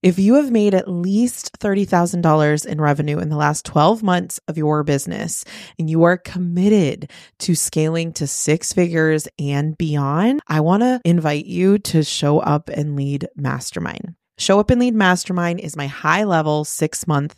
If you have made at least $30,000 in revenue in the last 12 months of your business and you are committed to scaling to six figures and beyond, I want to invite you to show up and lead mastermind. Show Up and Lead Mastermind is my high level six month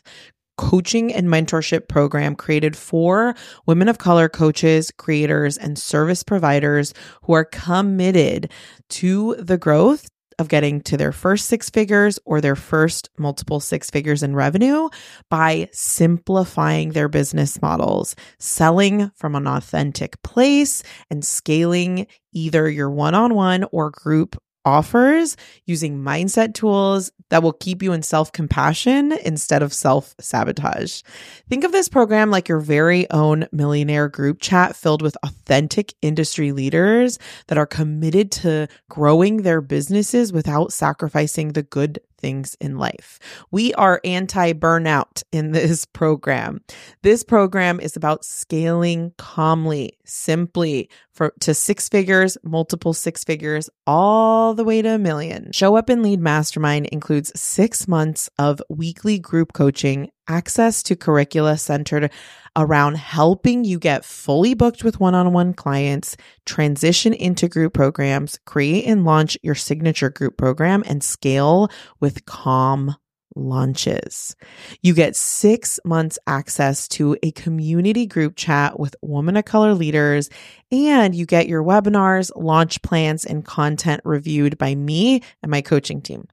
coaching and mentorship program created for women of color coaches, creators, and service providers who are committed to the growth of getting to their first six figures or their first multiple six figures in revenue by simplifying their business models, selling from an authentic place, and scaling either your one on one or group offers using mindset tools that will keep you in self compassion instead of self sabotage. Think of this program like your very own millionaire group chat filled with authentic industry leaders that are committed to growing their businesses without sacrificing the good things in life. We are anti burnout in this program. This program is about scaling calmly, simply for to six figures, multiple six figures, all the way to a million. Show up and lead mastermind includes six months of weekly group coaching, access to curricula centered around helping you get fully booked with one on one clients, transition into group programs, create and launch your signature group program, and scale with calm launches. You get six months access to a community group chat with woman of color leaders, and you get your webinars, launch plans, and content reviewed by me and my coaching team.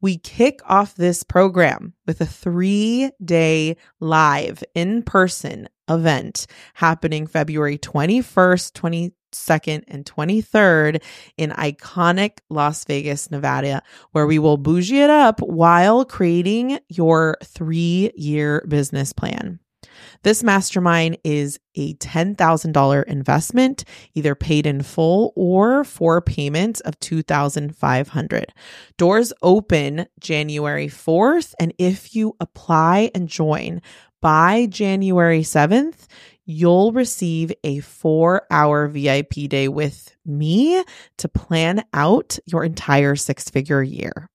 We kick off this program with a three day live in person event happening February 21st, 22nd, and 23rd in iconic Las Vegas, Nevada, where we will bougie it up while creating your three year business plan. This mastermind is a $10,000 investment, either paid in full or for payments of 2500 Doors open January 4th. And if you apply and join by January 7th, you'll receive a four hour VIP day with me to plan out your entire six figure year.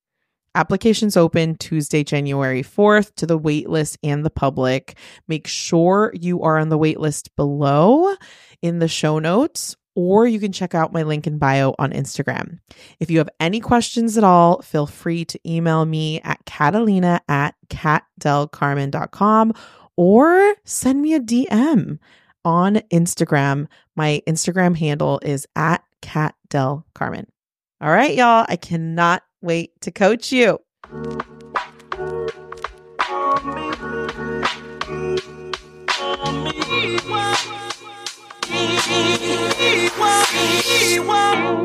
Applications open Tuesday, January 4th to the waitlist and the public. Make sure you are on the waitlist below in the show notes, or you can check out my link in bio on Instagram. If you have any questions at all, feel free to email me at catalina at catdelcarmen.com or send me a DM on Instagram. My Instagram handle is at catdelcarmen. All right, y'all. I cannot wait to coach you.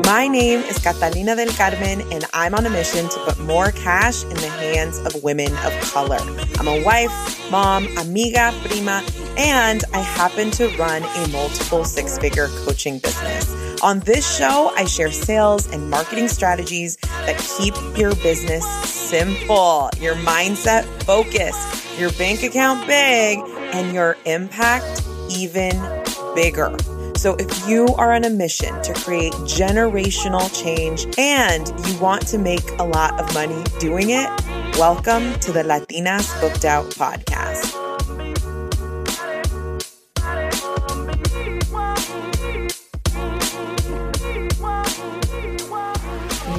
My name is Catalina del Carmen, and I'm on a mission to put more cash in the hands of women of color. I'm a wife, mom, amiga, prima, and I happen to run a multiple six figure coaching business. On this show, I share sales and marketing strategies that keep your business simple, your mindset focused, your bank account big, and your impact even bigger. So, if you are on a mission to create generational change and you want to make a lot of money doing it, welcome to the Latinas Booked Out podcast.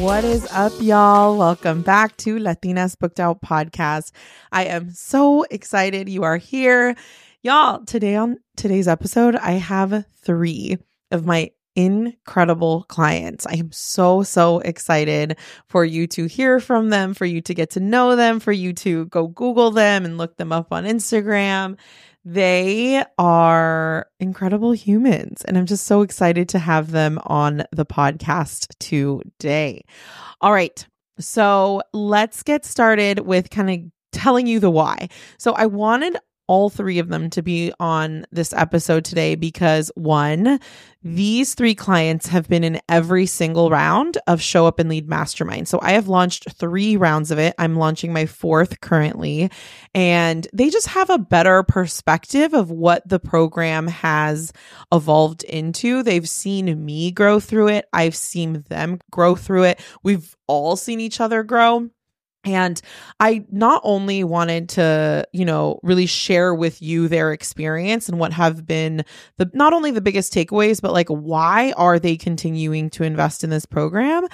What is up, y'all? Welcome back to Latinas Booked Out podcast. I am so excited you are here. Y'all, today on today's episode, I have three of my incredible clients. I am so, so excited for you to hear from them, for you to get to know them, for you to go Google them and look them up on Instagram. They are incredible humans, and I'm just so excited to have them on the podcast today. All right. So let's get started with kind of telling you the why. So I wanted all three of them to be on this episode today because one, these three clients have been in every single round of Show Up and Lead Mastermind. So I have launched three rounds of it. I'm launching my fourth currently. And they just have a better perspective of what the program has evolved into. They've seen me grow through it, I've seen them grow through it. We've all seen each other grow. And I not only wanted to, you know, really share with you their experience and what have been the not only the biggest takeaways, but like why are they continuing to invest in this program?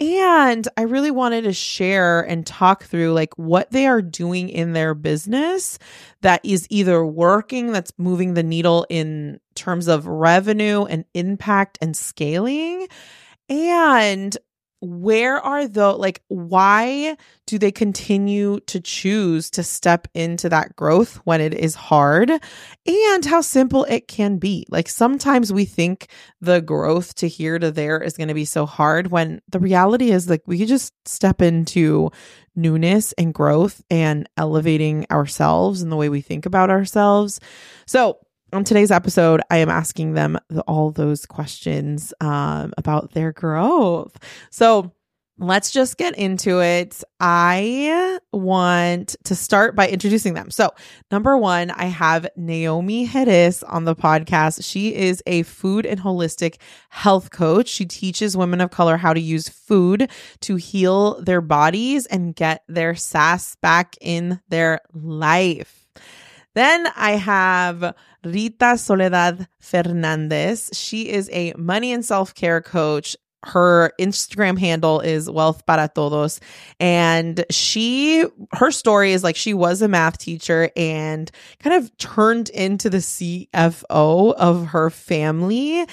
And I really wanted to share and talk through like what they are doing in their business that is either working, that's moving the needle in terms of revenue and impact and scaling. And where are the like why do they continue to choose to step into that growth when it is hard and how simple it can be? Like sometimes we think the growth to here to there is going to be so hard when the reality is like we just step into newness and growth and elevating ourselves and the way we think about ourselves. So on today's episode, I am asking them all those questions um, about their growth. So let's just get into it. I want to start by introducing them. So, number one, I have Naihomy Jerez on the podcast. She is a food and holistic health coach. She teaches women of color how to use food to heal their bodies and get their sass back in their life. Then I have Rita Soledad Fernandez. She is a money and self care coach. Her Instagram handle is Wealth para Todos. And she, her story is like she was a math teacher and kind of turned into the CFO of her family.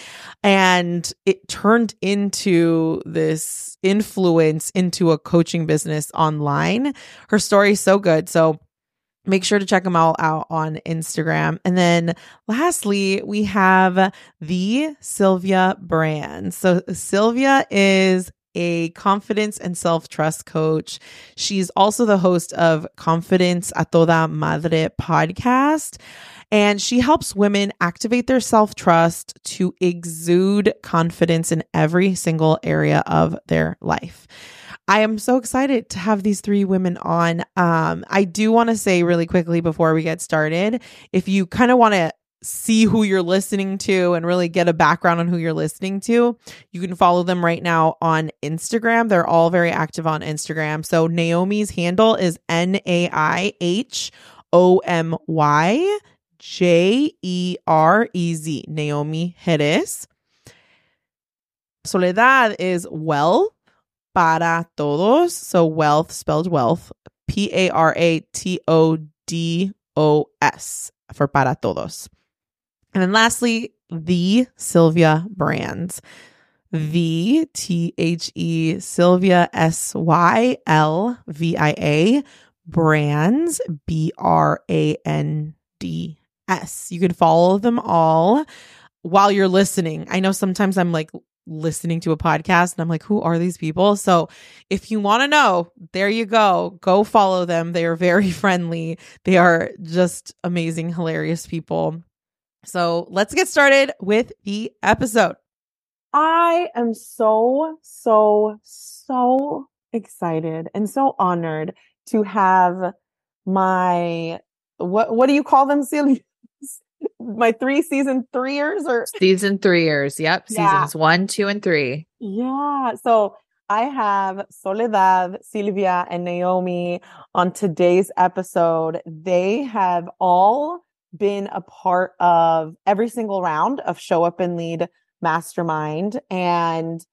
And it turned into this influence into a coaching business online. Her story is so good. So, Make sure to check them all out on Instagram. And then lastly, we have the Sylvia brand. So Sylvia is a confidence and self trust coach. She's also the host of Confidence a Toda Madre podcast. And she helps women activate their self trust to exude confidence in every single area of their life. I am so excited to have these three women on. Um, I do want to say really quickly before we get started if you kind of want to see who you're listening to and really get a background on who you're listening to, you can follow them right now on Instagram. They're all very active on Instagram. So Naihomy's handle is N A I H O M Y J E R E Z. Naihomy Jerez. Soledad is well para todos. So wealth spelled wealth, P A R A T O D O S for para todos. And then lastly, the Sylvia brands. The T H E Sylvia S Y L V I A brands B R A N D S. You can follow them all while you're listening. I know sometimes I'm like listening to a podcast and I'm like, who are these people? So if you want to know, there you go. Go follow them. They are very friendly. They are just amazing, hilarious people. So let's get started with the episode. I am so, so, so excited and so honored to have my what what do you call them, Celia? My three season three years or season three years. Yep. Yeah. Seasons one, two, and three. Yeah. So I have Soledad, Sylvia, and Naihomy on today's episode. They have all been a part of every single round of Show Up and Lead Mastermind. And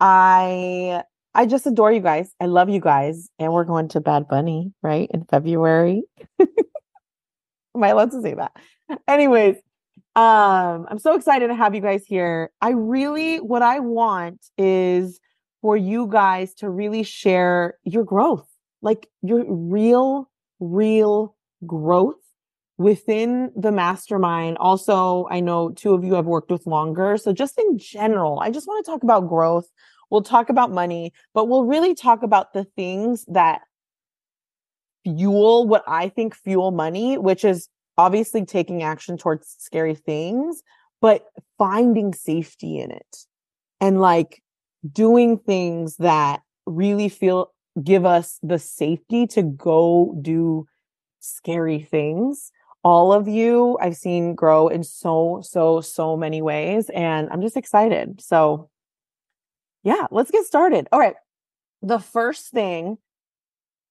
I I just adore you guys. I love you guys. And we're going to Bad Bunny, right? In February. Am I allowed to say that? Anyways, um, I'm so excited to have you guys here. I really, what I want is for you guys to really share your growth, like your real, real growth within the mastermind. Also, I know two of you have worked with longer. So just in general, I just want to talk about growth. We'll talk about money, but we'll really talk about the things that fuel what I think fuel money, which is obviously taking action towards scary things, but finding safety in it and like doing things that really feel give us the safety to go do scary things. All of you I've seen grow in so, so, so many ways. And I'm just excited. So, yeah, let's get started. All right. The first thing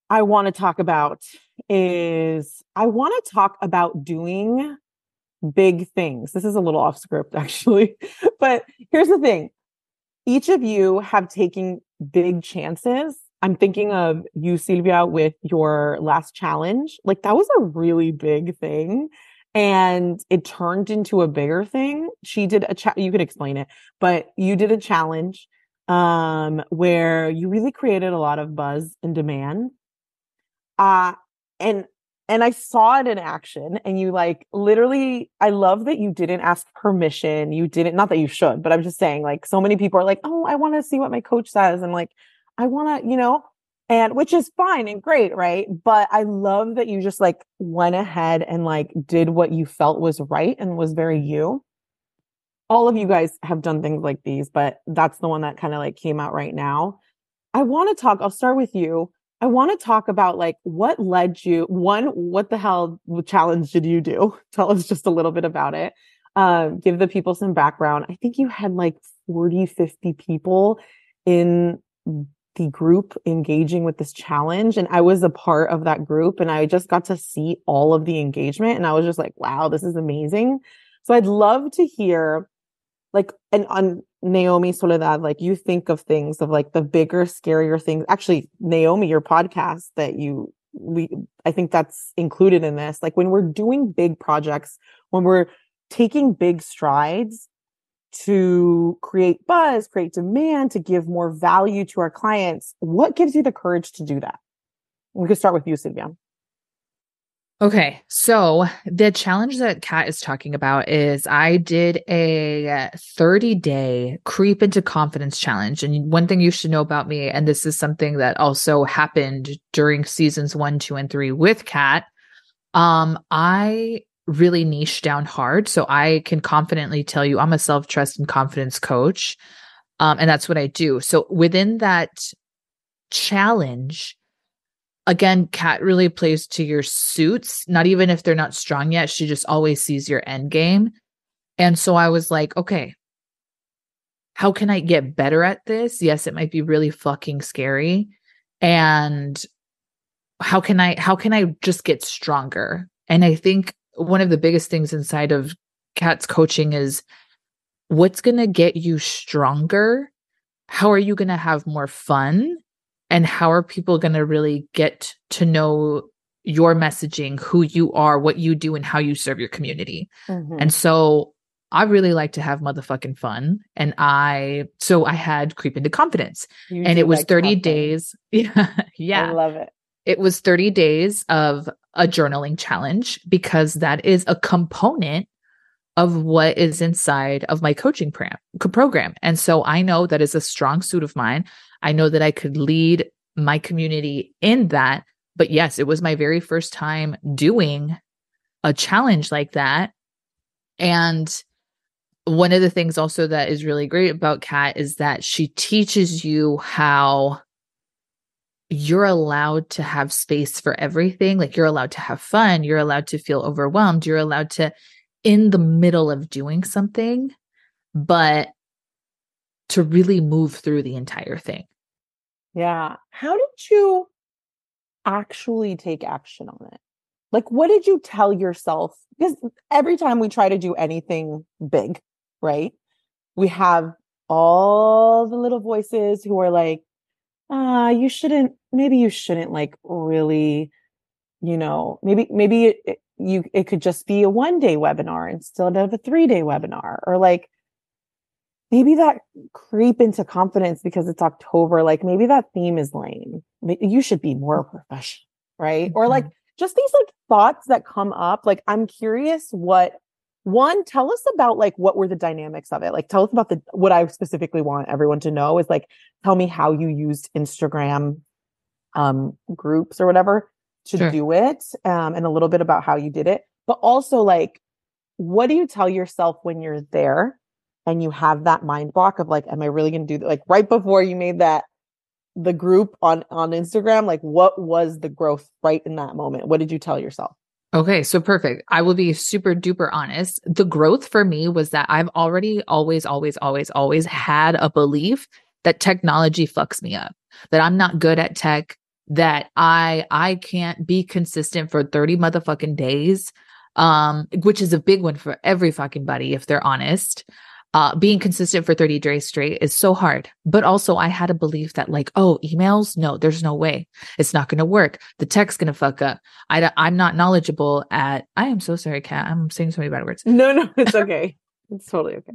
I want to talk about is I want to talk about doing big things. This is a little off script, actually. but here's the thing each of you have taken big chances. I'm thinking of you, Sylvia, with your last challenge. Like, that was a really big thing. And it turned into a bigger thing. She did a chat, you could explain it, but you did a challenge um, where you really created a lot of buzz and demand. Uh, and and I saw it in action and you like literally I love that you didn't ask permission. You didn't not that you should, but I'm just saying like so many people are like, "Oh, I want to see what my coach says." And like I want to, you know, and which is fine and great, right? But I love that you just like went ahead and like did what you felt was right and was very you. All of you guys have done things like these, but that's the one that kind of like came out right now. I want to talk, I'll start with you I want to talk about like what led you one what the hell challenge did you do? Tell us just a little bit about it. Um, give the people some background. I think you had like 40 50 people in the group engaging with this challenge and I was a part of that group and I just got to see all of the engagement and I was just like wow, this is amazing. So I'd love to hear like and on Naihomy Soledad, like you think of things of like the bigger, scarier things. Actually, Naihomy, your podcast that you we I think that's included in this. Like when we're doing big projects, when we're taking big strides to create buzz, create demand, to give more value to our clients, what gives you the courage to do that? We could start with you, Sylvia. Okay, so the challenge that Kat is talking about is I did a 30 day creep into confidence challenge. And one thing you should know about me, and this is something that also happened during seasons one, two, and three with Kat. Um, I really niche down hard. So I can confidently tell you I'm a self trust and confidence coach. Um, and that's what I do. So within that challenge, again, Kat really plays to your suits, not even if they're not strong yet. She just always sees your end game. And so I was like, okay, how can I get better at this? Yes, it might be really fucking scary. And how can I how can I just get stronger? And I think one of the biggest things inside of Kat's coaching is what's going to get you stronger? How are you going to have more fun? And how are people going to really get to know your messaging, who you are, what you do, and how you serve your community. Mm-hmm. And so I really like to have motherfucking fun. And I, so I had creep into confidence you and it was like 30 days. Yeah. Yeah. I love it. It was 30 days of a journaling challenge because that is a component of what is inside of my coaching program. And so I know that is a strong suit of mine. I know that I could lead my community in that. But yes, it was my very first time doing a challenge like that. And one of the things also that is really great about Kat is that she teaches you how you're allowed to have space for everything. Like you're allowed to have fun. You're allowed to feel overwhelmed. You're allowed to, in the middle of doing something, but to really move through the entire thing. Yeah. How did you actually take action on it? Like, what did you tell yourself? Because every time we try to do anything big, right? We have all the little voices who are like, ah, uh, you shouldn't, maybe you shouldn't like really, you know, maybe, maybe it, you, it could just be a one day webinar instead of a three day webinar or like, maybe that creep into confidence because it's October, like maybe that theme is lame. You should be more professional, right? Mm-hmm. Or like just these like thoughts that come up. Like I'm curious what one tell us about like what were the dynamics of it like tell us about the what i specifically want everyone to know is like tell me how you used instagram um groups or whatever to sure. do it um and a little bit about how you did it but also like what do you tell yourself when you're there and you have that mind block of like, am I really going to do that? Like right before you made that, the group on, on Instagram, like what was the growth right in that moment? What did you tell yourself? Okay, so perfect. I will be super duper honest. The growth for me was that I've already always, always, always, always had a belief that technology fucks me up, that I'm not good at tech, that I I can't be consistent for 30 motherfucking days um which is a big one for every fucking buddy if they're honest uh, being consistent for 30 days straight is so hard. But also, I had a belief that, like, oh, emails, no, there's no way. It's not going to work. The tech's going to fuck up. I, I'm not knowledgeable at, I am so sorry, Kat. I'm saying so many bad words. No, no, it's okay. it's totally okay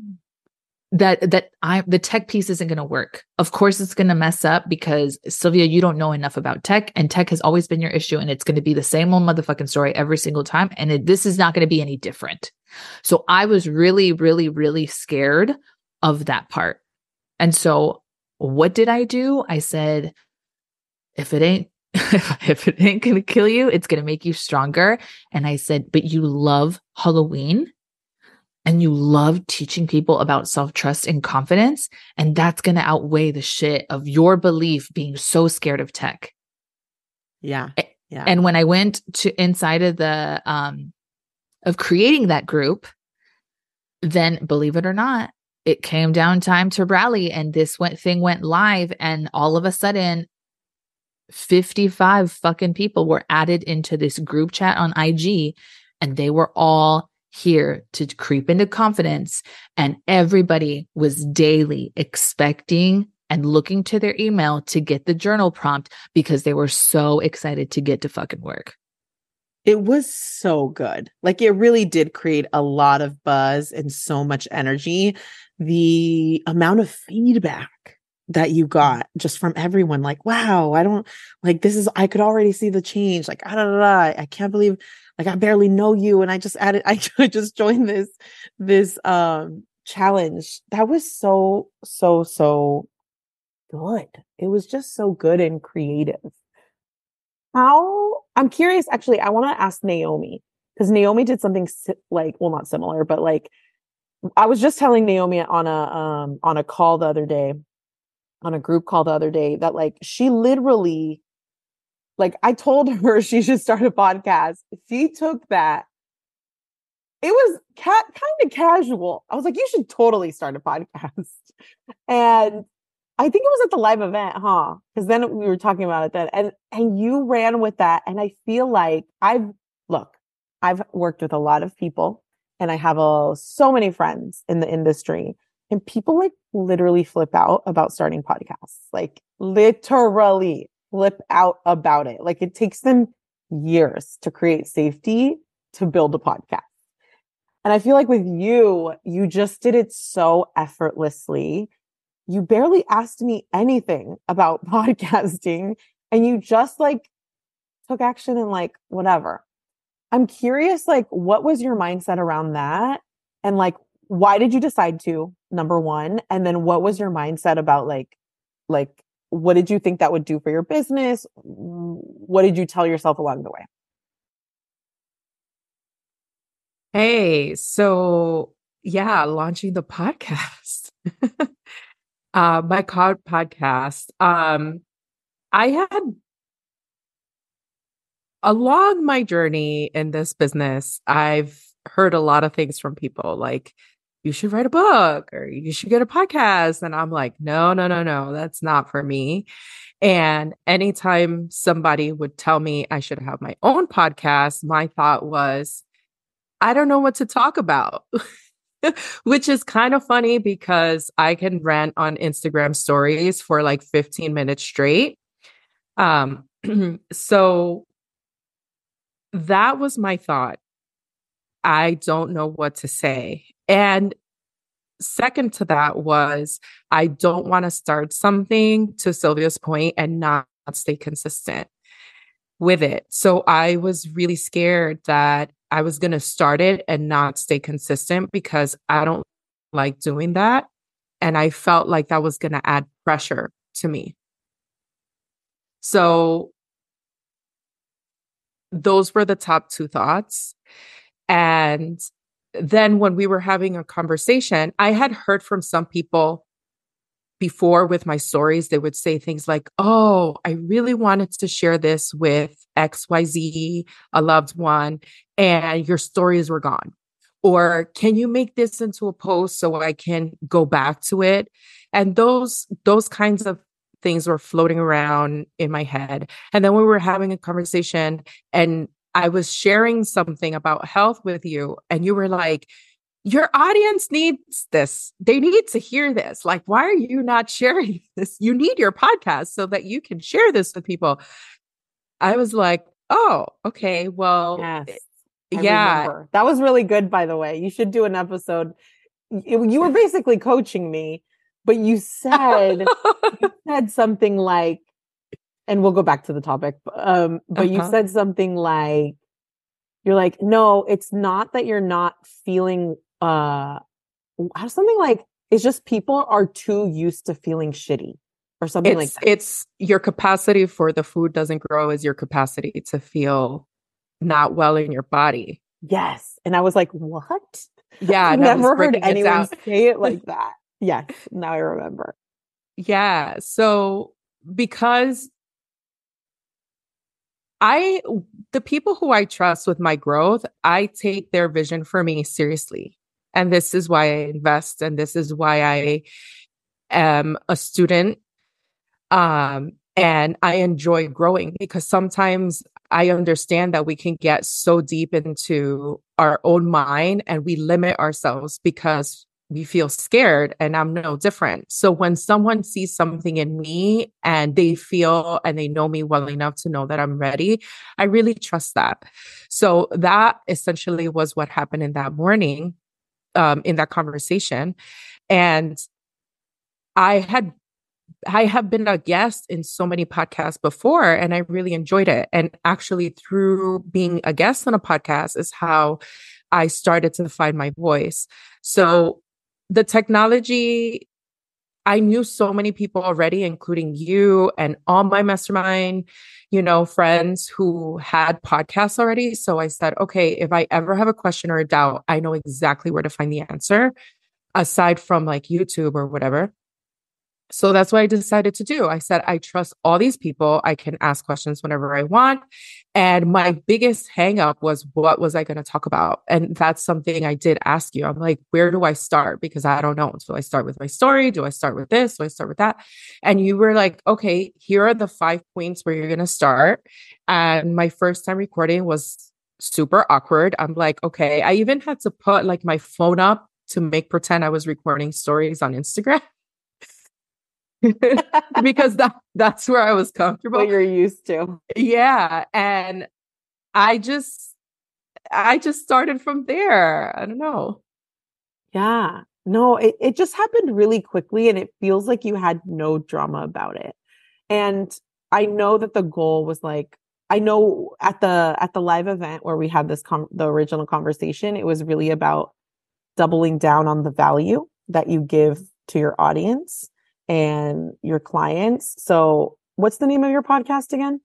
that that I the tech piece isn't going to work. Of course it's going to mess up because Sylvia you don't know enough about tech and tech has always been your issue and it's going to be the same old motherfucking story every single time and it, this is not going to be any different. So I was really really really scared of that part. And so what did I do? I said if it ain't if it ain't going to kill you, it's going to make you stronger. And I said, but you love Halloween and you love teaching people about self trust and confidence. And that's going to outweigh the shit of your belief being so scared of tech. Yeah. Yeah. And when I went to inside of the, um, of creating that group, then believe it or not, it came down time to rally and this went, thing went live. And all of a sudden, 55 fucking people were added into this group chat on IG and they were all here to creep into confidence. And everybody was daily expecting and looking to their email to get the journal prompt because they were so excited to get to fucking work. It was so good. Like it really did create a lot of buzz and so much energy. The amount of feedback that you got just from everyone like wow i don't like this is i could already see the change like I don't know. I can't believe like I barely know you and I just added I just joined this this um challenge. That was so so so good. It was just so good and creative. How I'm curious actually I want to ask Naihomy cuz Naihomy did something si- like well not similar but like I was just telling Naihomy on a um on a call the other day on a group call the other day that like she literally like I told her she should start a podcast. She took that. It was ca- kind of casual. I was like, you should totally start a podcast. And I think it was at the live event, huh? Because then we were talking about it then. And and you ran with that. And I feel like I've look, I've worked with a lot of people and I have a, so many friends in the industry. And people like literally flip out about starting podcasts. Like literally flip out about it. Like it takes them years to create safety to build a podcast. And I feel like with you, you just did it so effortlessly. You barely asked me anything about podcasting and you just like took action and like whatever. I'm curious, like, what was your mindset around that? And like, why did you decide to? Number one. And then what was your mindset about like, like what did you think that would do for your business? What did you tell yourself along the way? Hey, so yeah, launching the podcast. uh my cod podcast. Um I had along my journey in this business, I've heard a lot of things from people like you should write a book or you should get a podcast. And I'm like, no, no, no, no, that's not for me. And anytime somebody would tell me I should have my own podcast, my thought was, I don't know what to talk about. Which is kind of funny because I can rant on Instagram stories for like 15 minutes straight. Um, so that was my thought. I don't know what to say. And second to that was I don't want to start something to Sylvia's point and not stay consistent with it. So I was really scared that I was going to start it and not stay consistent because I don't like doing that. And I felt like that was going to add pressure to me. So those were the top two thoughts. And then when we were having a conversation, I had heard from some people before with my stories, they would say things like, Oh, I really wanted to share this with XYZ, a loved one, and your stories were gone. Or can you make this into a post so I can go back to it? And those, those kinds of things were floating around in my head. And then we were having a conversation and I was sharing something about health with you, and you were like, your audience needs this. They need to hear this. Like, why are you not sharing this? You need your podcast so that you can share this with people. I was like, oh, okay. Well, Yes. Yeah. remember. That was really good, by the way. You should do an episode. You you were basically coaching me, but you said you said something like, and we'll go back to the topic. Um, but you Uh-huh. said something like, you're like, no, it's not that you're not feeling uh something like it's just people are too used to feeling shitty or something like it's that. it's your capacity for the food doesn't grow as your capacity to feel not well in your body. Yes. And I was like, what? Yeah, I've and I was never heard anyone say it like that. Yes. Now I remember. Yeah. So because I, the people who I trust with my growth, I take their vision for me seriously. And this is why I invest. And this is why I am a student. Um, and I enjoy growing because sometimes I understand that we can get so deep into our own mind and we limit ourselves because we feel scared and I'm no different. So when someone sees something in me and they feel and they know me well enough to know that I'm ready, I really trust that. So that essentially was what happened in that morning, um, in that conversation. And I had I have been a guest in so many podcasts before and I really enjoyed it. And actually through being a guest on a podcast is how I started to find my voice. So the technology, I knew so many people already, including you and all my mastermind, you know, friends who had podcasts already. So I said, okay, if I ever have a question or a doubt, I know exactly where to find the answer aside from like YouTube or whatever. So that's what I decided to do. I said, I trust all these people. I can ask questions whenever I want. And my biggest hangup was what was I going to talk about? And that's something I did ask you. I'm like, where do I start? Because I don't know. Do I start with my story? Do I start with this? Do I start with that? And you were like, okay, here are the five points where you're going to start. And my first time recording was super awkward. I'm like, okay, I even had to put like my phone up to make pretend I was recording stories on Instagram. because that that's where I was comfortable. What you're used to. Yeah, and I just I just started from there. I don't know. Yeah. No, it, it just happened really quickly and it feels like you had no drama about it. And I know that the goal was like I know at the at the live event where we had this com- the original conversation, it was really about doubling down on the value that you give to your audience and your clients. So, what's the name of your podcast again?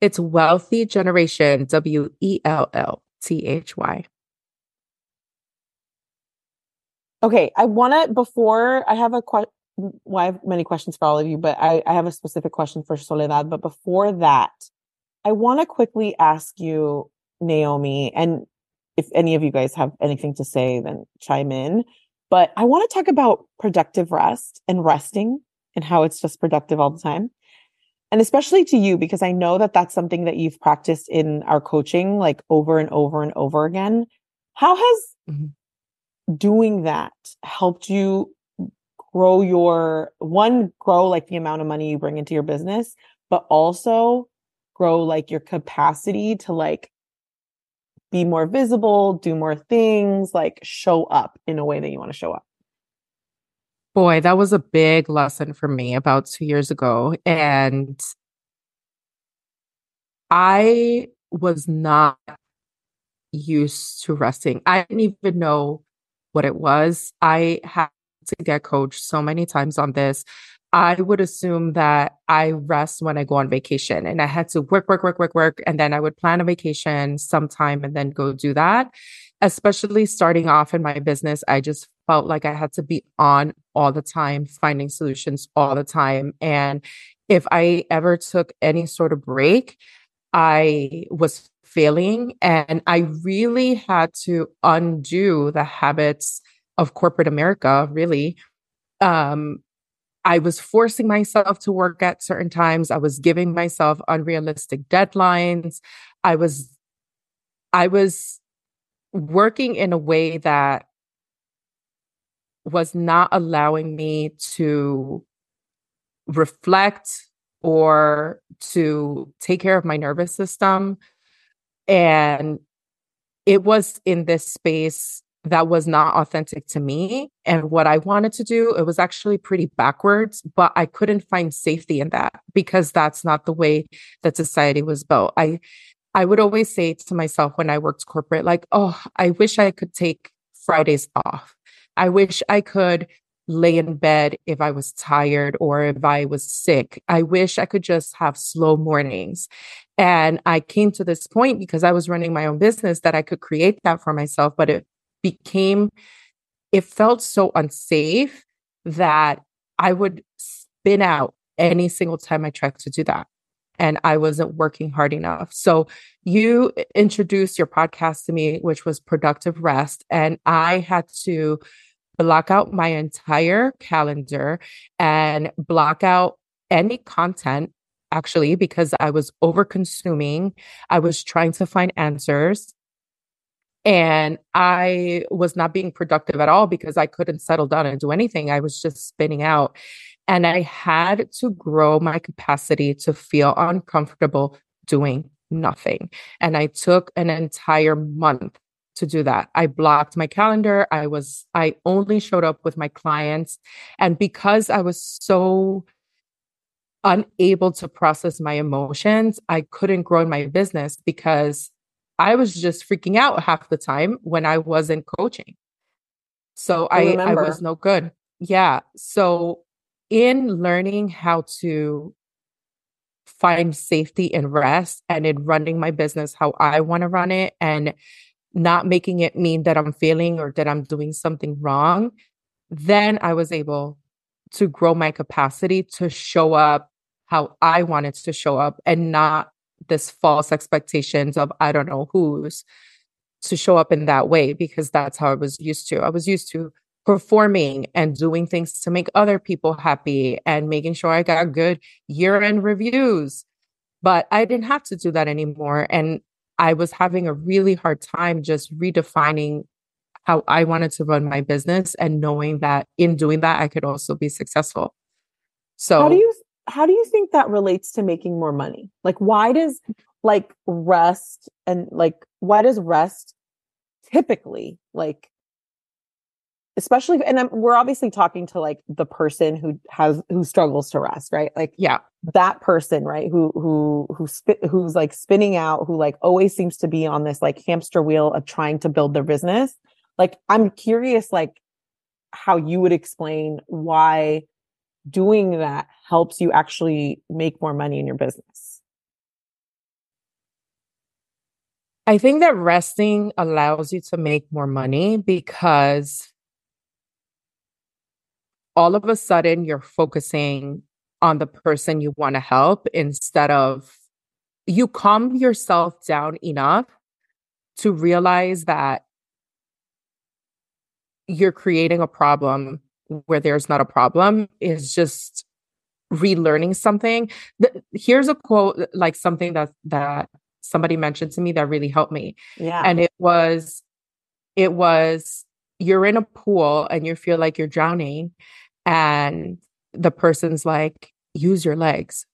It's Wellthy Generation, W E L L T H Y. Okay, I want to before I have a question. Well, I have many questions for all of you, but I, I have a specific question for Soledad. But before that, I want to quickly ask you, Naihomy, and if any of you guys have anything to say, then chime in. But I want to talk about productive rest and resting and how it's just productive all the time. And especially to you, because I know that that's something that you've practiced in our coaching like over and over and over again. How has Mhm. doing that helped you grow your one, grow like the amount of money you bring into your business, but also grow like your capacity to like be more visible, do more things, like show up in a way that you want to show up. Boy, that was a big lesson for me about two years ago. And I was not used to resting. I didn't even know what it was. I had to get coached so many times on this. I would assume that I rest when I go on vacation and I had to work, work, work, work, work. And then I would plan a vacation sometime and then go do that. Especially starting off in my business, I just felt like I had to be on all the time, finding solutions all the time. And if I ever took any sort of break, I was failing and I really had to undo the habits of corporate America, really. Um, I was forcing myself to work at certain times. I was giving myself unrealistic deadlines. I was, I was working in a way that was not allowing me to reflect or to take care of my nervous system. And it was in this space that was not authentic to me and what I wanted to do. It was actually pretty backwards, but I couldn't find safety in that because that's not the way that society was built. I I would always say to myself when I worked corporate like, "Oh, I wish I could take Fridays off. I wish I could lay in bed if I was tired or if I was sick. I wish I could just have slow mornings. And I came to this point because I was running my own business that I could create that for myself, but it became, it felt so unsafe that I would spin out any single time I tried to do that. And I wasn't working hard enough. So you introduced your podcast to me, which was Productive Rest. And I had to block out my entire calendar and block out any content actually because I was over consuming. I was trying to find answers and I was not being productive at all because I couldn't settle down and do anything. I was just spinning out. And I had to grow my capacity to feel uncomfortable doing nothing. And I took an entire month to do that. I blocked my calendar. I was, I only showed up with my clients. And because I was so unable to process my emotions, I couldn't grow in my business because I was just freaking out half the time when I wasn't coaching. So I, I, I was no good. Yeah. So in learning how to find safety and rest and in running my business how I want to run it and not making it mean that I'm failing or that I'm doing something wrong, then I was able to grow my capacity to show up how I wanted to show up and not this false expectations of I don't know who's to show up in that way because that's how I was used to. I was used to performing and doing things to make other people happy and making sure I got good year end reviews. But I didn't have to do that anymore. And I was having a really hard time just redefining how I wanted to run my business and knowing that in doing that, I could also be successful. So, how do you how do you think that relates to making more money? Like, why does like rest and like, why does rest typically like, especially, and I'm, we're obviously talking to like the person who has, who struggles to rest, right? Like, yeah, that person, right? Who, who, who spit, who's like spinning out, who like always seems to be on this like hamster wheel of trying to build their business. Like, I'm curious, like, how you would explain why doing that helps you actually make more money in your business? I think that resting allows you to make more money because all of a sudden you're focusing on the person you want to help instead of you calm yourself down enough to realize that you're creating a problem where there's not a problem is just relearning something. The, here's a quote, like something that that somebody mentioned to me that really helped me. Yeah. And it was, it was, you're in a pool and you feel like you're drowning, and the person's like, use your legs,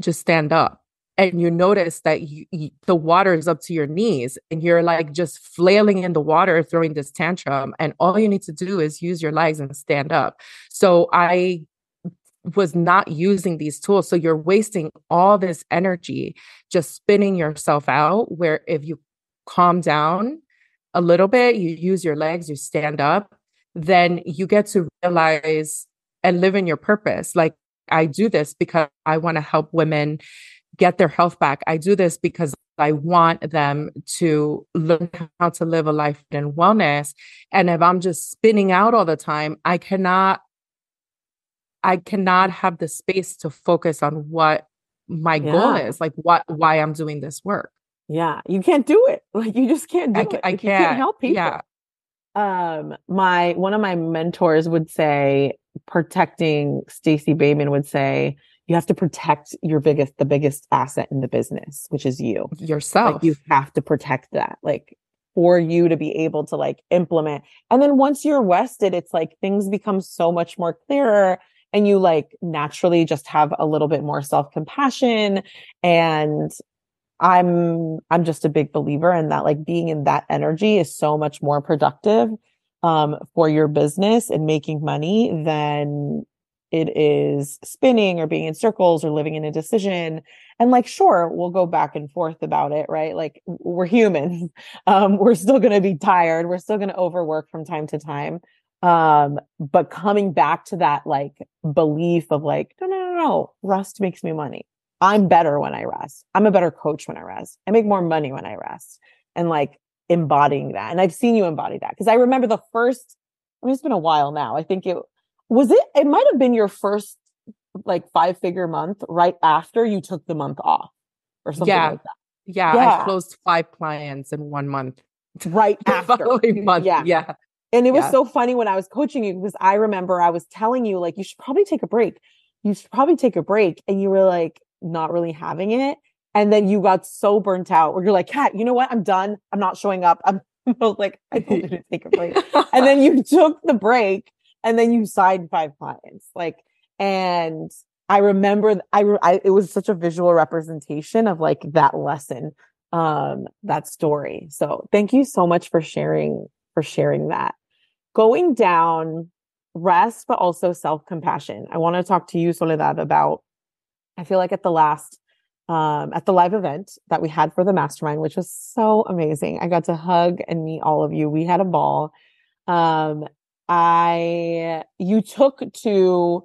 just stand up and you notice that you, you, the water is up to your knees and you're like just flailing in the water throwing this tantrum and all you need to do is use your legs and stand up. So i was not using these tools. So you're wasting all this energy just spinning yourself out where if you calm down a little bit you use your legs you stand up then you get to realize and live in your purpose. Like I do this because I want to help women get their health back. I do this because I want them to learn how to live a life in wellness. And if I'm just spinning out all the time, I cannot I cannot have the space to focus on what my yeah. goal is, like what why I'm doing this work. Yeah, you can't do it. Like you just can't do I, it. I can't. can't help people. Yeah. Um, my one of my mentors would say protecting Stacey Boehman would say, you have to protect your biggest, the biggest asset in the business, which is you. Yourself. Like you have to protect that. Like for you to be able to like implement. And then once you're rested, it's like things become so much more clearer and you like naturally just have a little bit more self compassion. And I'm, I'm just a big believer in that, like being in that energy is so much more productive, um, for your business and making money than it is spinning or being in circles or living in a decision. And like, sure, we'll go back and forth about it, right? Like we're humans. Um, we're still going to be tired. We're still going to overwork from time to time. Um, but coming back to that like belief of like, no, no, no, no, rest makes me money. I'm better when I rest. I'm a better coach when I rest. I make more money when I rest. And like embodying that. And I've seen you embody that because I remember the first, I mean, it's been a while now. I think it was it, it might have been your first like five figure month right after you took the month off or something yeah. like that. Yeah, Yeah. I closed five clients in one month. Right after. following month. Yeah. Yeah. And it was Yeah. so funny when I was coaching you because I remember I was telling you, like, you should probably take a break. You should probably take a break. And you were like, not really having it. And then you got so burnt out where you're like, Kat, you know what? I'm done. I'm not showing up. I'm I was like, I told you to take a break. and then you took the break and then you signed five clients. Like, and I remember I, I it was such a visual representation of like that lesson, um, that story. So thank you so much for sharing, for sharing that. Going down rest, but also self compassion. I want to talk to you, Soledad, about, I feel like at the last, um, at the live event that we had for the mastermind, which was so amazing. I got to hug and meet all of you. We had a ball. Um, I, you took to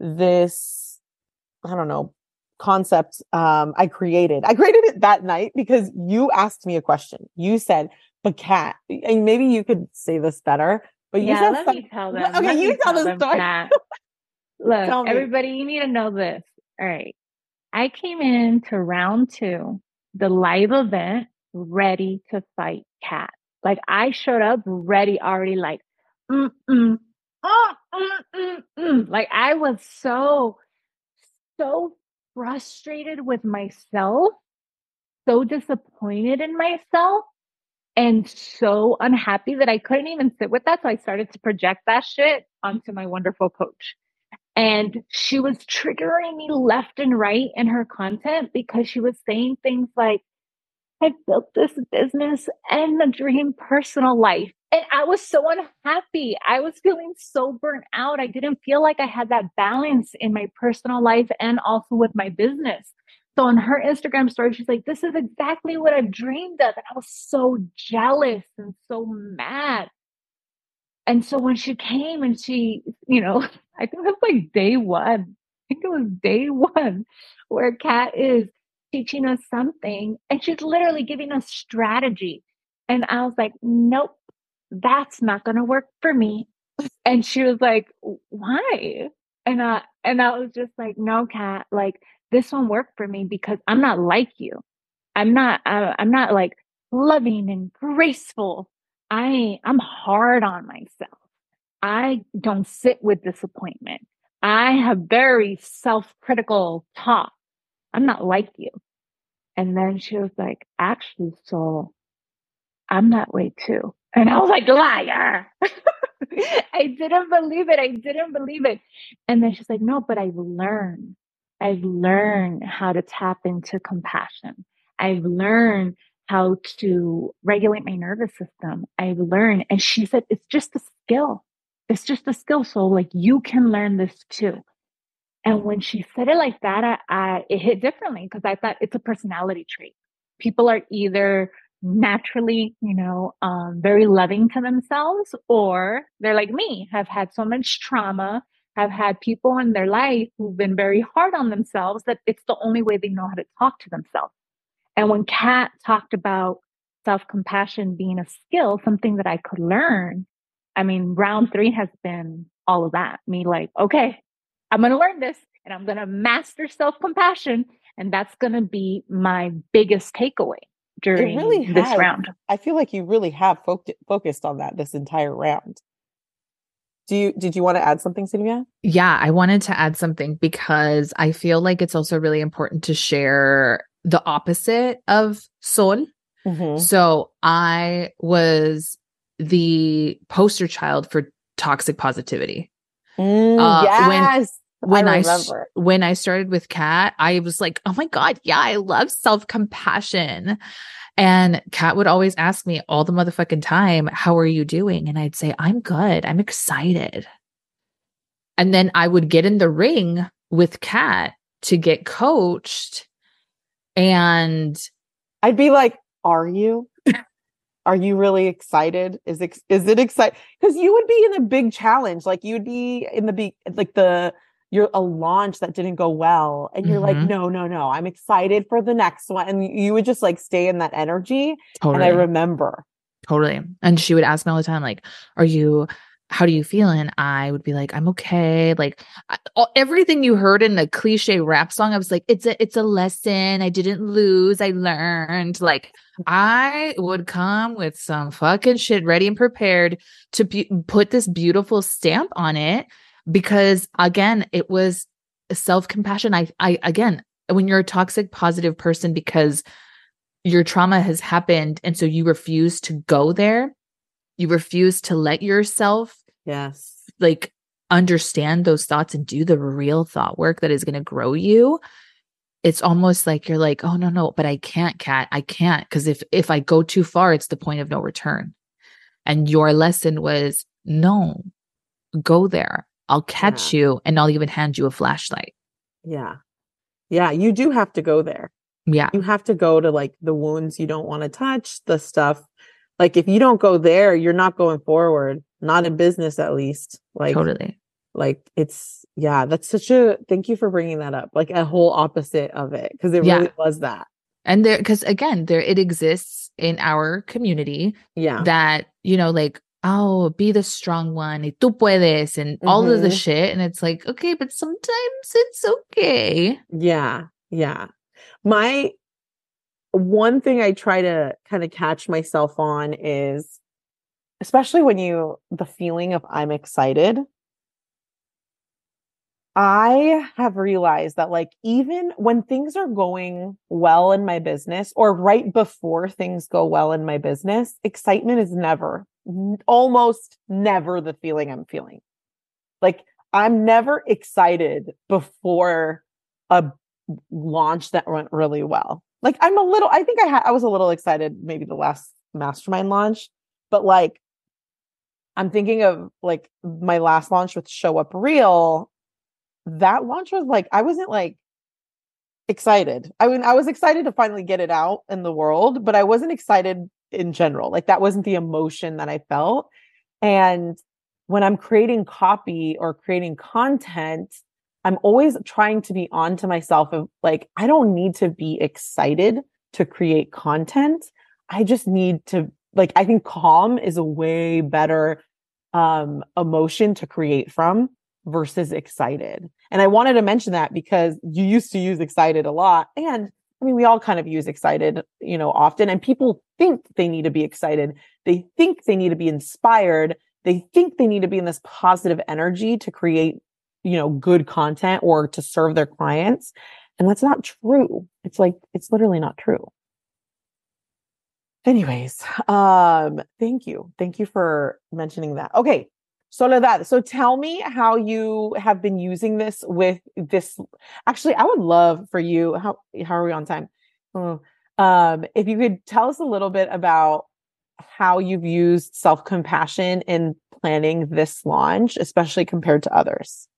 this, I don't know, concept, um, I created. I created it that night because you asked me a question. You said, but Kat, and maybe you could say this better, but you yeah, said let some- me tell them. Okay, Let you me tell the story. Kat. Look, everybody, you need to know this. All right. I came in to round two, the live event, ready to fight Kat. Like I showed up ready, already like, mm. like I was so, so frustrated with myself, so disappointed in myself and so unhappy that I couldn't even sit with that. So I started to project that shit onto my wonderful coach. And she was triggering me left and right in her content because she was saying things like, I built this business and a dream personal life. And I was so unhappy. I was feeling so burnt out. I didn't feel like I had that balance in my personal life and also with my business. So on her Instagram story, she's like, This is exactly what I've dreamed of. And I was so jealous and so mad. And so when she came and she, you know, I think it was like day one. I think it was day one where Kat is teaching us something and she's literally giving us strategy. And I was like, nope, that's not going to work for me. And she was like, why? And I, and I was just like, no, Kat like this won't work for me because I'm not like you. I'm not, uh, I'm not like loving and graceful. I, I'm hard on myself. I don't sit with disappointment. I have very self-critical talk. I'm not like you. And then she was like, actually, Sol, I'm that way too. And I was like, liar. I didn't believe it. I didn't believe it. And then she's like, no, but I've learned. I've learned how to tap into compassion. I've learned how to regulate my nervous system. I've learned. And she said, it's just a skill. It's just a skill. So like you can learn this too. And when she said it like that, I, I it hit differently because I thought it's a personality trait. People are either naturally, you know, um, very loving to themselves, or they're like me, have had so much trauma, have had people in their life who've been very hard on themselves that it's the only way they know how to talk to themselves. And when Kat talked about self compassion being a skill, something that I could learn, I mean, round three has been all of that. Me like, okay, I'm going to learn this and I'm going to master self compassion. And that's going to be my biggest takeaway during really this has. round. I feel like you really have foc- focused on that this entire round. Do you did you want to add something, Sylvia? Yeah, I wanted to add something because I feel like it's also really important to share the opposite of Sol. Mhm. So I was the poster child for toxic positivity. Mm, Uh, when- yes. When I, I when I started with Kat, I was like, "Oh my god, yeah, I love self-compassion." And Kat would always ask me all the motherfucking time, "How are you doing?" And I'd say, "I'm good. I'm excited." And then I would get in the ring with Kat to get coached and I'd be like, "Are you? Are you really excited? Is ex- is it exciting? Because you would be in a big challenge. Like you'd be in the big, like the you're a launch that didn't go well, and you're like, Mhm. no, no, no, I'm excited for the next one, and you would just like stay in that energy. totally And I remember, Totally. And she would ask me all the time, like, are you, how do you feel? And I would be like, I'm okay. Like I, all, everything you heard in the cliche rap song, I was like, it's a, it's a lesson. I didn't lose. I learned. Like I would come with some fucking shit ready and prepared to be, put this beautiful stamp on it because again, it was self compassion. I, I, again, when you're a toxic positive person because your trauma has happened and so you refuse to go there you refuse to let yourself yes, like understand those thoughts and do the real thought work that is going to grow you it's almost like you're like oh no no but i can't Kat i can't because if if i go too far it's the point of no return and your lesson was no go there i'll catch you and i'll even hand you a flashlight yeah, yeah. You do have to go there. yeah you have to go to like the wounds you don't want to touch, the stuff. Like if you don't go there, you're not going forward. Not in business, at least. Like, totally like it's yeah. That's such a. Thank you for bringing that up. Like a whole opposite of it because it Yeah. really was that. and there because again there it exists in our community Yeah, that you know like oh be the strong one y tú puedes and all of the Mhm. shit and it's like okay but sometimes it's okay yeah, yeah. My one thing I try to kind of catch myself on is, especially when you the feeling of I'm excited. I have realized that, like, even when things are going well in my business or right before things go well in my business, excitement is never, almost never the feeling I'm feeling. Like, I'm never excited before a launch that went really well. Like, I'm a little, I think I had, I was a little excited maybe the last mastermind launch, but like, I'm thinking of like my last launch with Show Up Real that launch was like I wasn't like excited. I mean, I was excited to finally get it out in the world, but I wasn't excited in general. Like that wasn't the emotion that I felt. And when I'm creating copy or creating content, I'm always trying to be on to myself of like, I don't need to be excited to create content. I just need to like, I think calm is a way better um emotion to create from versus excited. And I wanted to mention that because you used to use excited a lot. And I mean, we all kind of use excited, you know, often. And people think they need to be excited. They think they need to be inspired. They think they need to be in this positive energy to create, you know, good content or to serve their clients. And that's not true. It's like, it's literally not true. Anyways, um, thank you. Thank you for mentioning that. Okay. Soledad, so tell me how you have been using this with this. Actually, I would love for you. How how are we on time? Oh, Um, if you could tell us a little bit about how you've used self compassion in planning this launch, especially compared to others.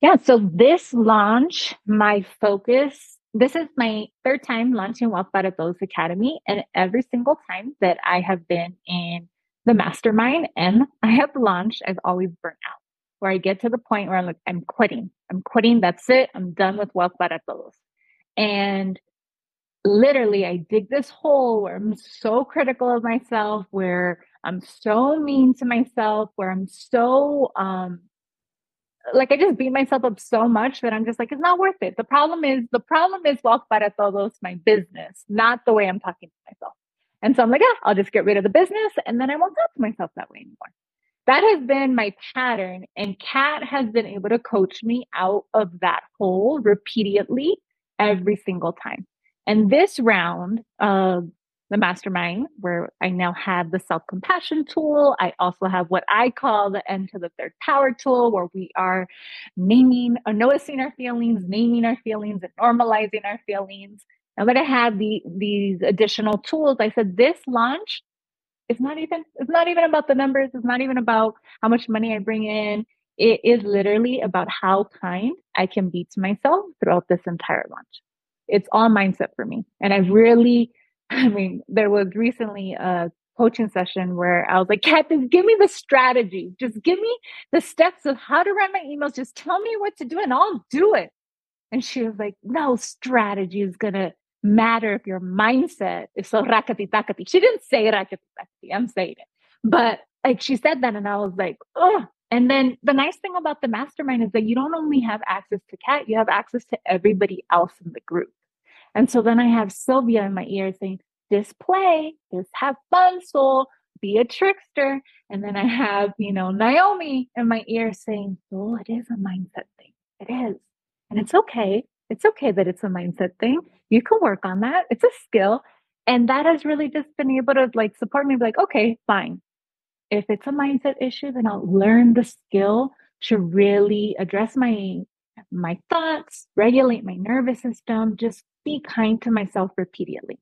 Yeah, so this launch, my focus, this is my third time launching Wealth para Todos Academy. And every single time that I have been in the mastermind and I have launched, I've always burnt out. Where I get to the point where I'm like, I'm quitting. I'm quitting. That's it. I'm done with Wealth para Todos. And literally, I dig this hole where I'm so critical of myself, where I'm so mean to myself, where I'm so um like I just beat myself up so much that I'm just like, it's not worth it. The problem is the problem is Wealth para Todos, my business, not the way I'm talking to myself. And so I'm like, yeah, I'll just get rid of the business and then I won't talk to myself that way anymore. that has been my pattern. And Kat has been able to coach me out of that hole repeatedly every single time. And this round of the mastermind, where I now have the self compassion tool, I also have what I call the end to the third power tool, where we are naming uh, noticing our feelings, naming our feelings, and normalizing our feelings. I'm going to have the, these additional tools. I said this launch is not even it's not even about the numbers. It's not even about how much money I bring in. It is literally about how kind I can be to myself throughout this entire launch it's all mindset for me. And I really, I mean, there was recently a coaching session where I was like, Kat, just give me the strategy. Just give me the steps of how to write my emails. Just tell me what to do and I'll do it. And she was like, no strategy is going to matter if your mindset is so rakati takati. She didn't say rakati takati. I'm saying it. But like she said that and I was like, oh, and then the nice thing about the mastermind is that you don't only have access to Kat, you have access to everybody else in the group. And so then I have Sylvia in my ear saying, just play, just have fun, Sol, be a trickster. And then I have, you know, Naihomy in my ear saying, oh, it is a mindset thing. It is. And it's okay. It's okay that it's a mindset thing. You can work on that. It's a skill. And that has really just been able to like support me, be like, okay, fine. If it's a mindset issue, then I'll learn the skill to really address my my thoughts, regulate my nervous system, just be kind to myself repeatedly.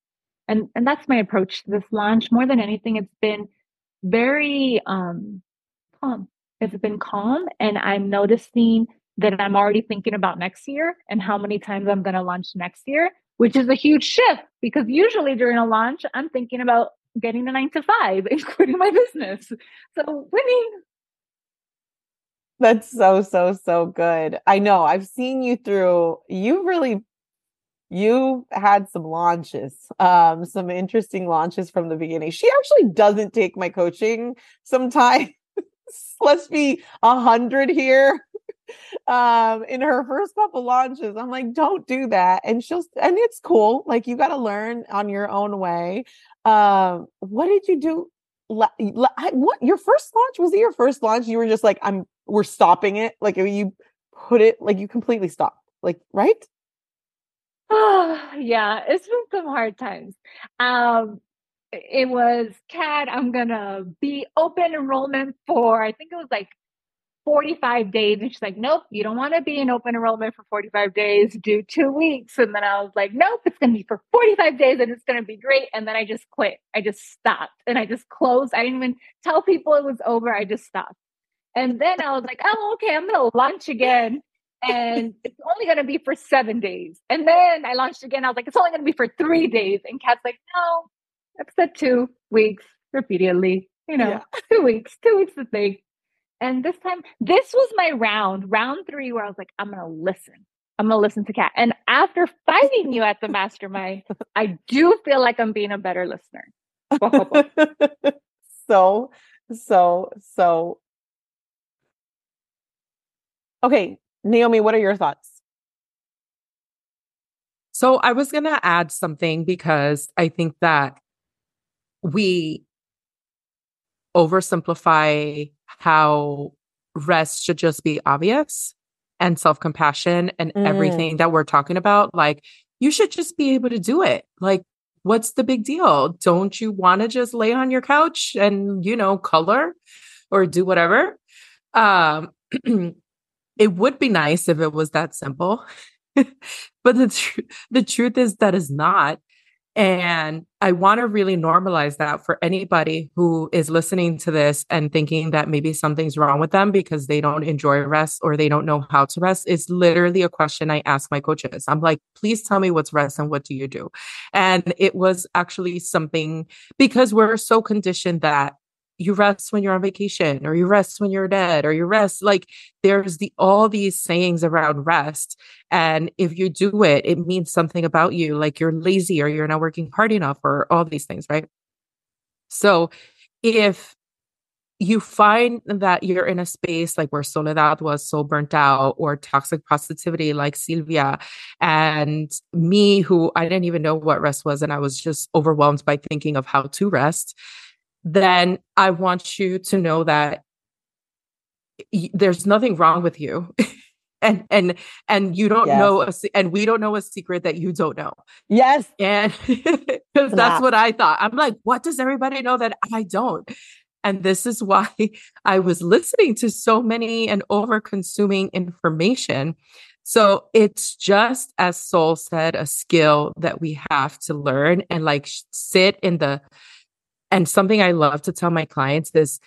And and that's my approach to this launch. More than anything, it's been very um calm. It's been calm and I'm noticing that I'm already thinking about next year and how many times I'm gonna launch next year, which is a huge shift because usually during a launch, I'm thinking about getting a nine to five including my business. So winning that's so, so, so good. I know I've seen you through, You've really, you had some launches, um, some interesting launches from the beginning. She actually doesn't take my coaching sometimes. Let's be a hundred here. Um, in her first couple launches, I'm like, don't do that. And she'll, and it's cool. Like you got to learn on your own way. Um, what did you do? what your first launch was it your first launch you were just like i'm we're stopping it like you put it like you completely stopped like right oh yeah it's been some hard times um it was Kat i'm gonna be open enrollment for i think it was like 45 days. And she's like, nope, you don't want to be in open enrollment for 45 days. Do two weeks. And then I was like, nope, it's going to be for 45 days and it's going to be great. And then I just quit. I just stopped and I just closed. I didn't even tell people it was over. I just stopped. And then I was like, oh, okay, I'm going to launch again. And it's only going to be for seven days. And then I launched again. I was like, it's only going to be for three days. And Kat's like, no, I've said two weeks repeatedly, you know, yeah. two weeks, two weeks to think. And this time, this was my round, round three, where I was like, I'm going to listen. I'm going to listen to Kat. And after fighting you at the mastermind, I do feel like I'm being a better listener. so, so, so. Okay, Naihomy, what are your thoughts? So, I was going to add something because I think that we oversimplify how rest should just be obvious and self compassion and mm. everything that we're talking about. Like, you should just be able to do it. Like, what's the big deal? Don't you want to just lay on your couch and, you know, color or do whatever? Um, it would be nice if it was that simple. but the, tr- the truth is that is not. And I want to really normalize that for anybody who is listening to this and thinking that maybe something's wrong with them because they don't enjoy rest or they don't know how to rest. It's literally a question I ask my coaches. I'm like, please tell me what's rest and what do you do? And it was actually something because we're so conditioned that you rest when you're on vacation or you rest when you're dead or you rest like there's the all these sayings around rest and if you do it it means something about you like you're lazy or you're not working hard enough or all these things right? So if you find that you're in a space like where Soledad was so burnt out or toxic positivity like Sylvia and me who I didn't even know what rest was and I was just overwhelmed by thinking of how to rest then I want you to know that y- there's nothing wrong with you. and and and you don't Yes. know a, and we don't know a secret that you don't know Yes. and because that's what i thought i'm like what does everybody know that i don't and this is why i was listening to so many and over consuming information so it's just as Sol said a skill that we have to learn and like sit in the and something i love to tell my clients is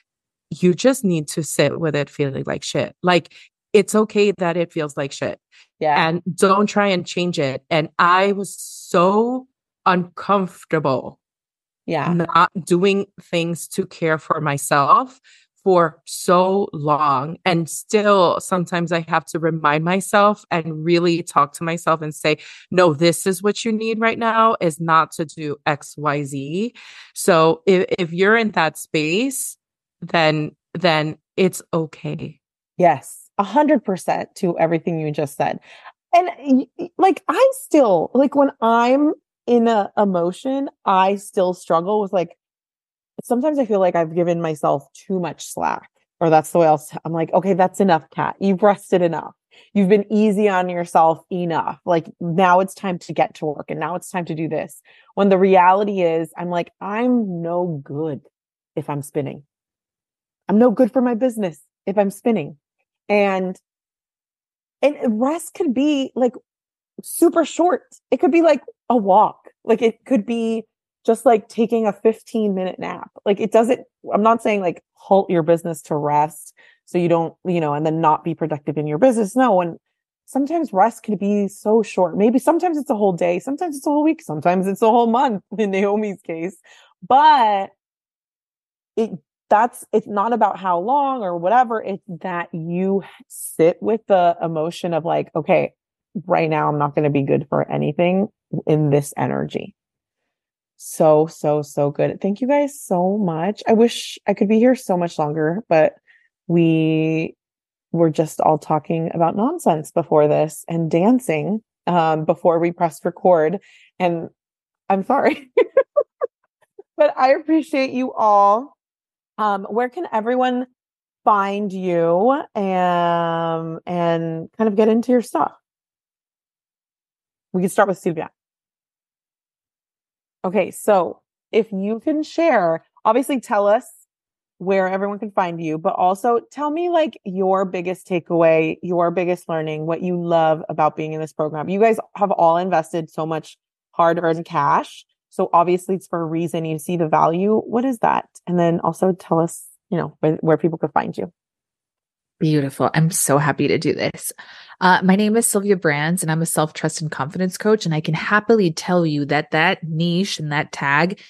you just need to sit with it feeling like shit like it's okay that it feels like shit Yeah. and don't try and change it. And I was so uncomfortable yeah. not doing things to care for myself for so long. And still, sometimes I have to remind myself and really talk to myself and say, no, this is what you need right now is not to do X, Y, Z. So if, if you're in that space, then, then it's okay. Yes. A hundred percent to everything you just said. And like, I still, like, when I'm in a emotion, I still struggle with like, sometimes I feel like I've given myself too much slack, or that's the way else I'm like, okay, that's enough, Kat. You've rested enough. You've been easy on yourself enough. Like now it's time to get to work and now it's time to do this. When the reality is, I'm like, I'm no good if I'm spinning. I'm no good for my business if I'm spinning. And and rest could be like super short. It could be like a walk. Like it could be just like taking a 15 minute nap. Like it doesn't, I'm not saying like halt your business to rest so you don't, you know, and then not be productive in your business. No. And sometimes rest can be so short. Maybe sometimes it's a whole day. Sometimes it's a whole week. Sometimes it's a whole month in Naihomy's case, but it, that's, it's not about how long or whatever. It's that you sit with the emotion of like, okay, right now I'm not going to be good for anything in this energy. So, so, so good. Thank you guys so much. I wish I could be here so much longer, but we were just all talking about nonsense before this and dancing um, before we pressed record. And I'm sorry, but I appreciate you all. Um, where can everyone find you and and kind of get into your stuff? We can start with Sylvia. Okay, so if you can share, obviously tell us where everyone can find you, but also tell me like your biggest takeaway, your biggest learning, what you love about being in this program. You guys have all invested so much hard earned cash. So obviously it's for a reason. You see the value. What is that? And then also tell us, you know, where, where people could find you. Beautiful. I'm so happy to do this. Uh, my name is Sylvia Brands, and I'm a self trust and confidence coach. And I can happily tell you that that niche and that tag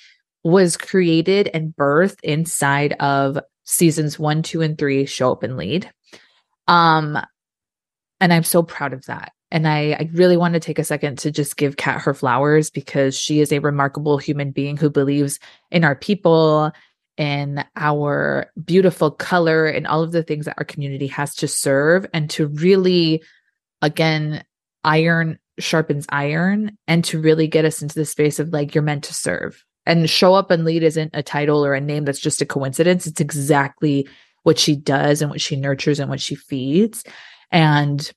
was created and birthed inside of seasons one, two, and three show up and lead. Um, and I'm so proud of that. And I, I really want to take a second to just give Kat her flowers because she is a remarkable human being who believes in our people in our beautiful color and all of the things that our community has to serve and to really again iron sharpens iron and to really get us into the space of like you're meant to serve. And show up and lead isn't a title or a name that's just a coincidence. It's exactly what she does and what she nurtures and what she feeds. And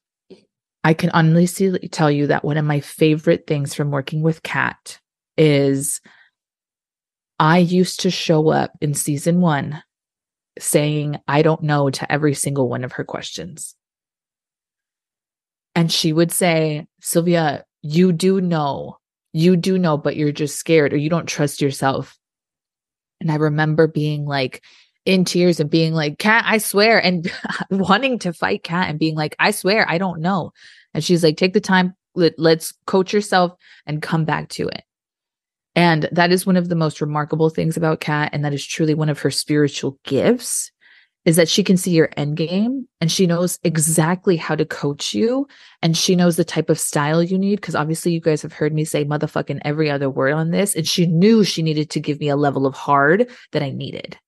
i can honestly tell you that one of my favorite things from working with Kat is I used to show up in season one saying, I don't know to every single one of her questions. And she would say, Sylvia, you do know, you do know, but you're just scared or you don't trust yourself. And I remember being like in tears and being like, Kat, I swear, and wanting to fight Kat and being like, I swear, I don't know. And she's like, take the time, let, let's coach yourself and come back to it. And that is one of the most remarkable things about Kat. And that is truly one of her spiritual gifts is that she can see your end game and she knows exactly how to coach you. And she knows the type of style you need. Cause obviously you guys have heard me say motherfucking every other word on this. And she knew she needed to give me a level of hard that I needed.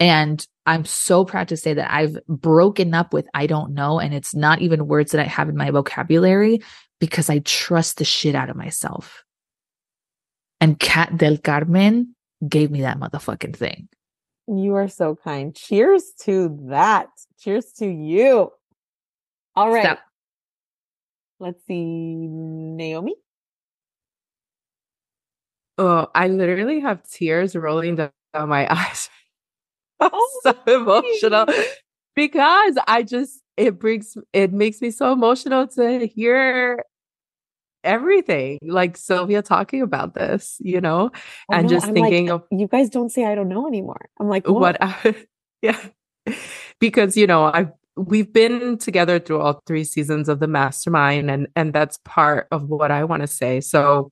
And I'm so proud to say that I've broken up with I don't know. And it's not even words that I have in my vocabulary because I trust the shit out of myself. And Kat del Carmen gave me that motherfucking thing. You are so kind. Cheers to that. Cheers to you. All right. So- Let's see. Naihomy. Oh, I literally have tears rolling down my eyes. I'm Oh, so emotional because I just it brings it makes me so emotional to hear everything like Sylvia talking about this, you know, I and know, just I'm like, thinking of you guys don't say I don't know anymore. I'm like, what what? I, yeah because you know i've we've been together through all three seasons of the mastermind and and that's part of what i want to say so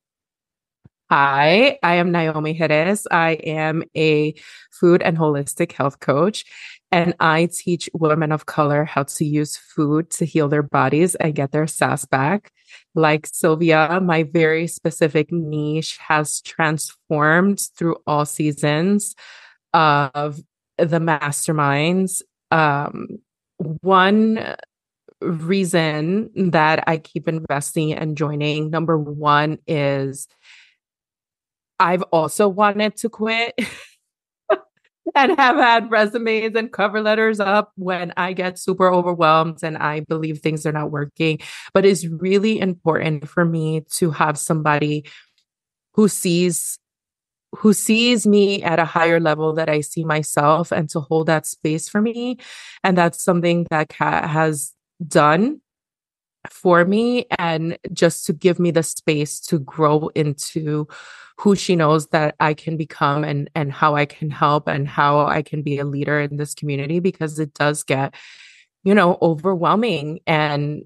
hi i am Naihomy Jerez i am a food and holistic health coach and i teach women of color how to use food to heal their bodies and get their sass back like Sylvia my very specific niche has transformed through all seasons of the masterminds. Um, one reason that I keep investing and joining, number one, is I've also wanted to quit and have had resumes and cover letters up when I get super overwhelmed and I believe things are not working. But it's really important for me to have somebody who sees who sees me at a higher level that I see myself and to hold that space for me. And that's something that Kat has done for me and just to give me the space to grow into who she knows that I can become and and how I can help and how I can be a leader in this community because it does get you know overwhelming and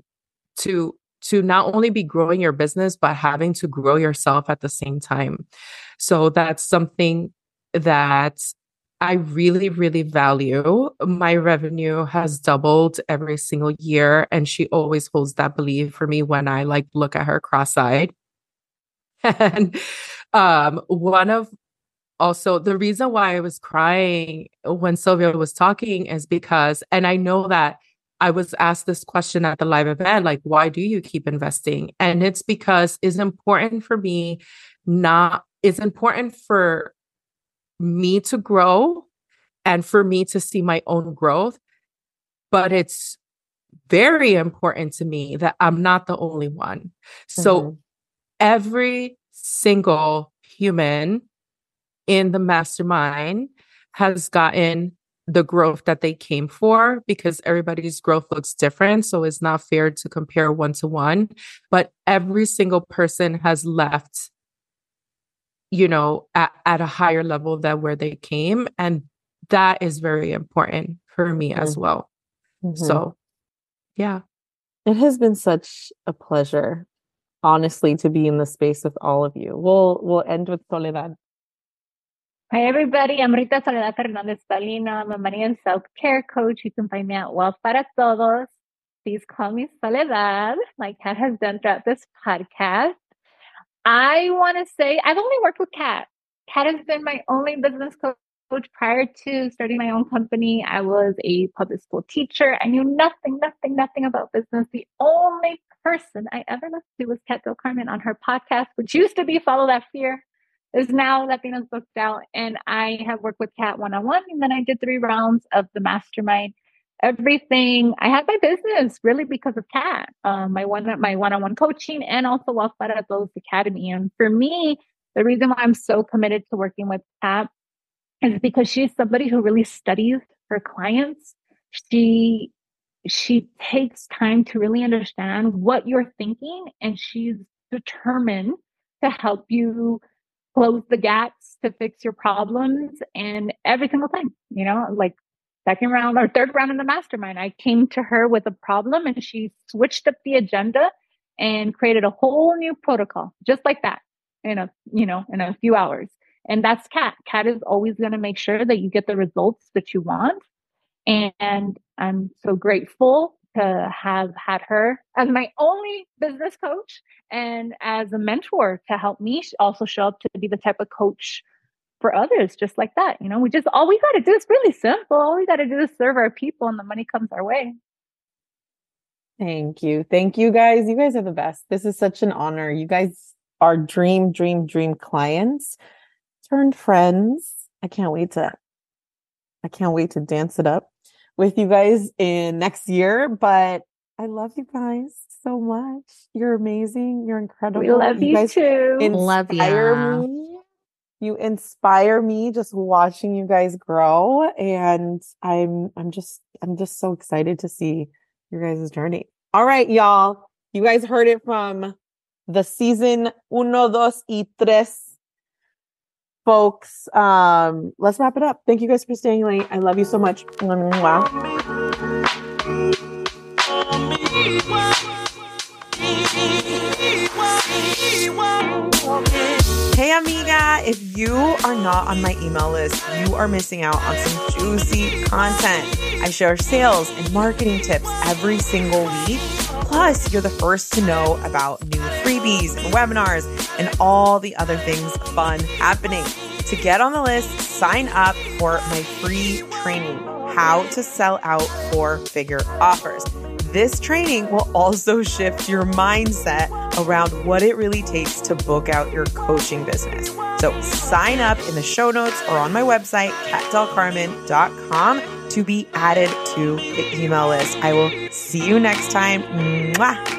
to to not only be growing your business but having to grow yourself at the same time. So that's something that I really, really value. My revenue has doubled every single year, and she always holds that belief for me when I like look at her cross-eyed. And um, one of also the reason why I was crying when Sylvia was talking is because, and I know that I was asked this question at the live event, like, why do you keep investing? And it's because it's important for me not it's important for me to grow and for me to see my own growth. But it's very important to me that I'm not the only one. So Mhm. every single human in the mastermind has gotten the growth that they came for because everybody's growth looks different. So it's not fair to compare one to one. But every single person has left you know, at, at a higher level than where they came. And that is very important for me as Mhm. well. Mhm. So, yeah. It has been such a pleasure, honestly, to be in the space with all of you. We'll we'll end with Soledad. Hi, everybody. I'm Rita Soledad Fernandez Palino. I'm a money and self care coach. You can find me at Wealth para Todos. Please call me Soledad, like Kat has done throughout this podcast. I want to say I've only worked with Kat. Kat has been my only business coach. Prior to starting my own company, I was a public school teacher. I knew nothing, nothing, nothing about business. The only person I ever listened to was Kat Del Carmen on her podcast, which used to be Follow That Fear, is now Latinos Booked Out. And I have worked with Kat one on one, and then I did three rounds of the mastermind. Everything I had my business really because of Kat, um, my one my one on one coaching, and also Wealth para Todos Academy. And for me, the reason why I'm so committed to working with Kat is because she's somebody who really studies her clients. She she takes time to really understand what you're thinking and she's determined to help you close the gaps to fix your problems and every single time you know like second round or third round in the mastermind. I came to her with a problem and she switched up the agenda and created a whole new protocol just like that in a you know in a few hours. And that's Kat. Kat is always going to make sure that you get the results that you want. And i'm so grateful to have had her as my only business coach and as a mentor to help me also show up to be the type of coach for others just like that you know we just all we got to do is really simple all we got to do is serve our people and the money comes our way Thank you. Thank you guys. You guys are the best. This is such an honor. You guys are dream, dream, dream clients turned friends. I can't wait to I can't wait to dance it up with you guys in next year. But I love you guys so much. You're amazing. You're incredible. We love you, guys too. Love inspire ya. me. You inspire me just watching you guys grow. And I'm I'm just I'm just so excited to see your guys' journey. All right, y'all. You guys heard it from the season uno, dos, y tres folks. Um, let's wrap it up. Thank you guys for staying late. I love you so much. Wow. Hey, amiga, if you are not on my email list, you are missing out on some juicy content. I share sales and marketing tips every single week. Plus, you're the first to know about new freebies and webinars and all the other things fun happening. To get on the list, sign up for my free training, How to Sell Out Four Figure Offers. This training will also shift your mindset around what it really takes to book out your coaching business. So sign up in the show notes or on my website, catdelcarmen.com to be added to the email list. I will see you next time. Mwah.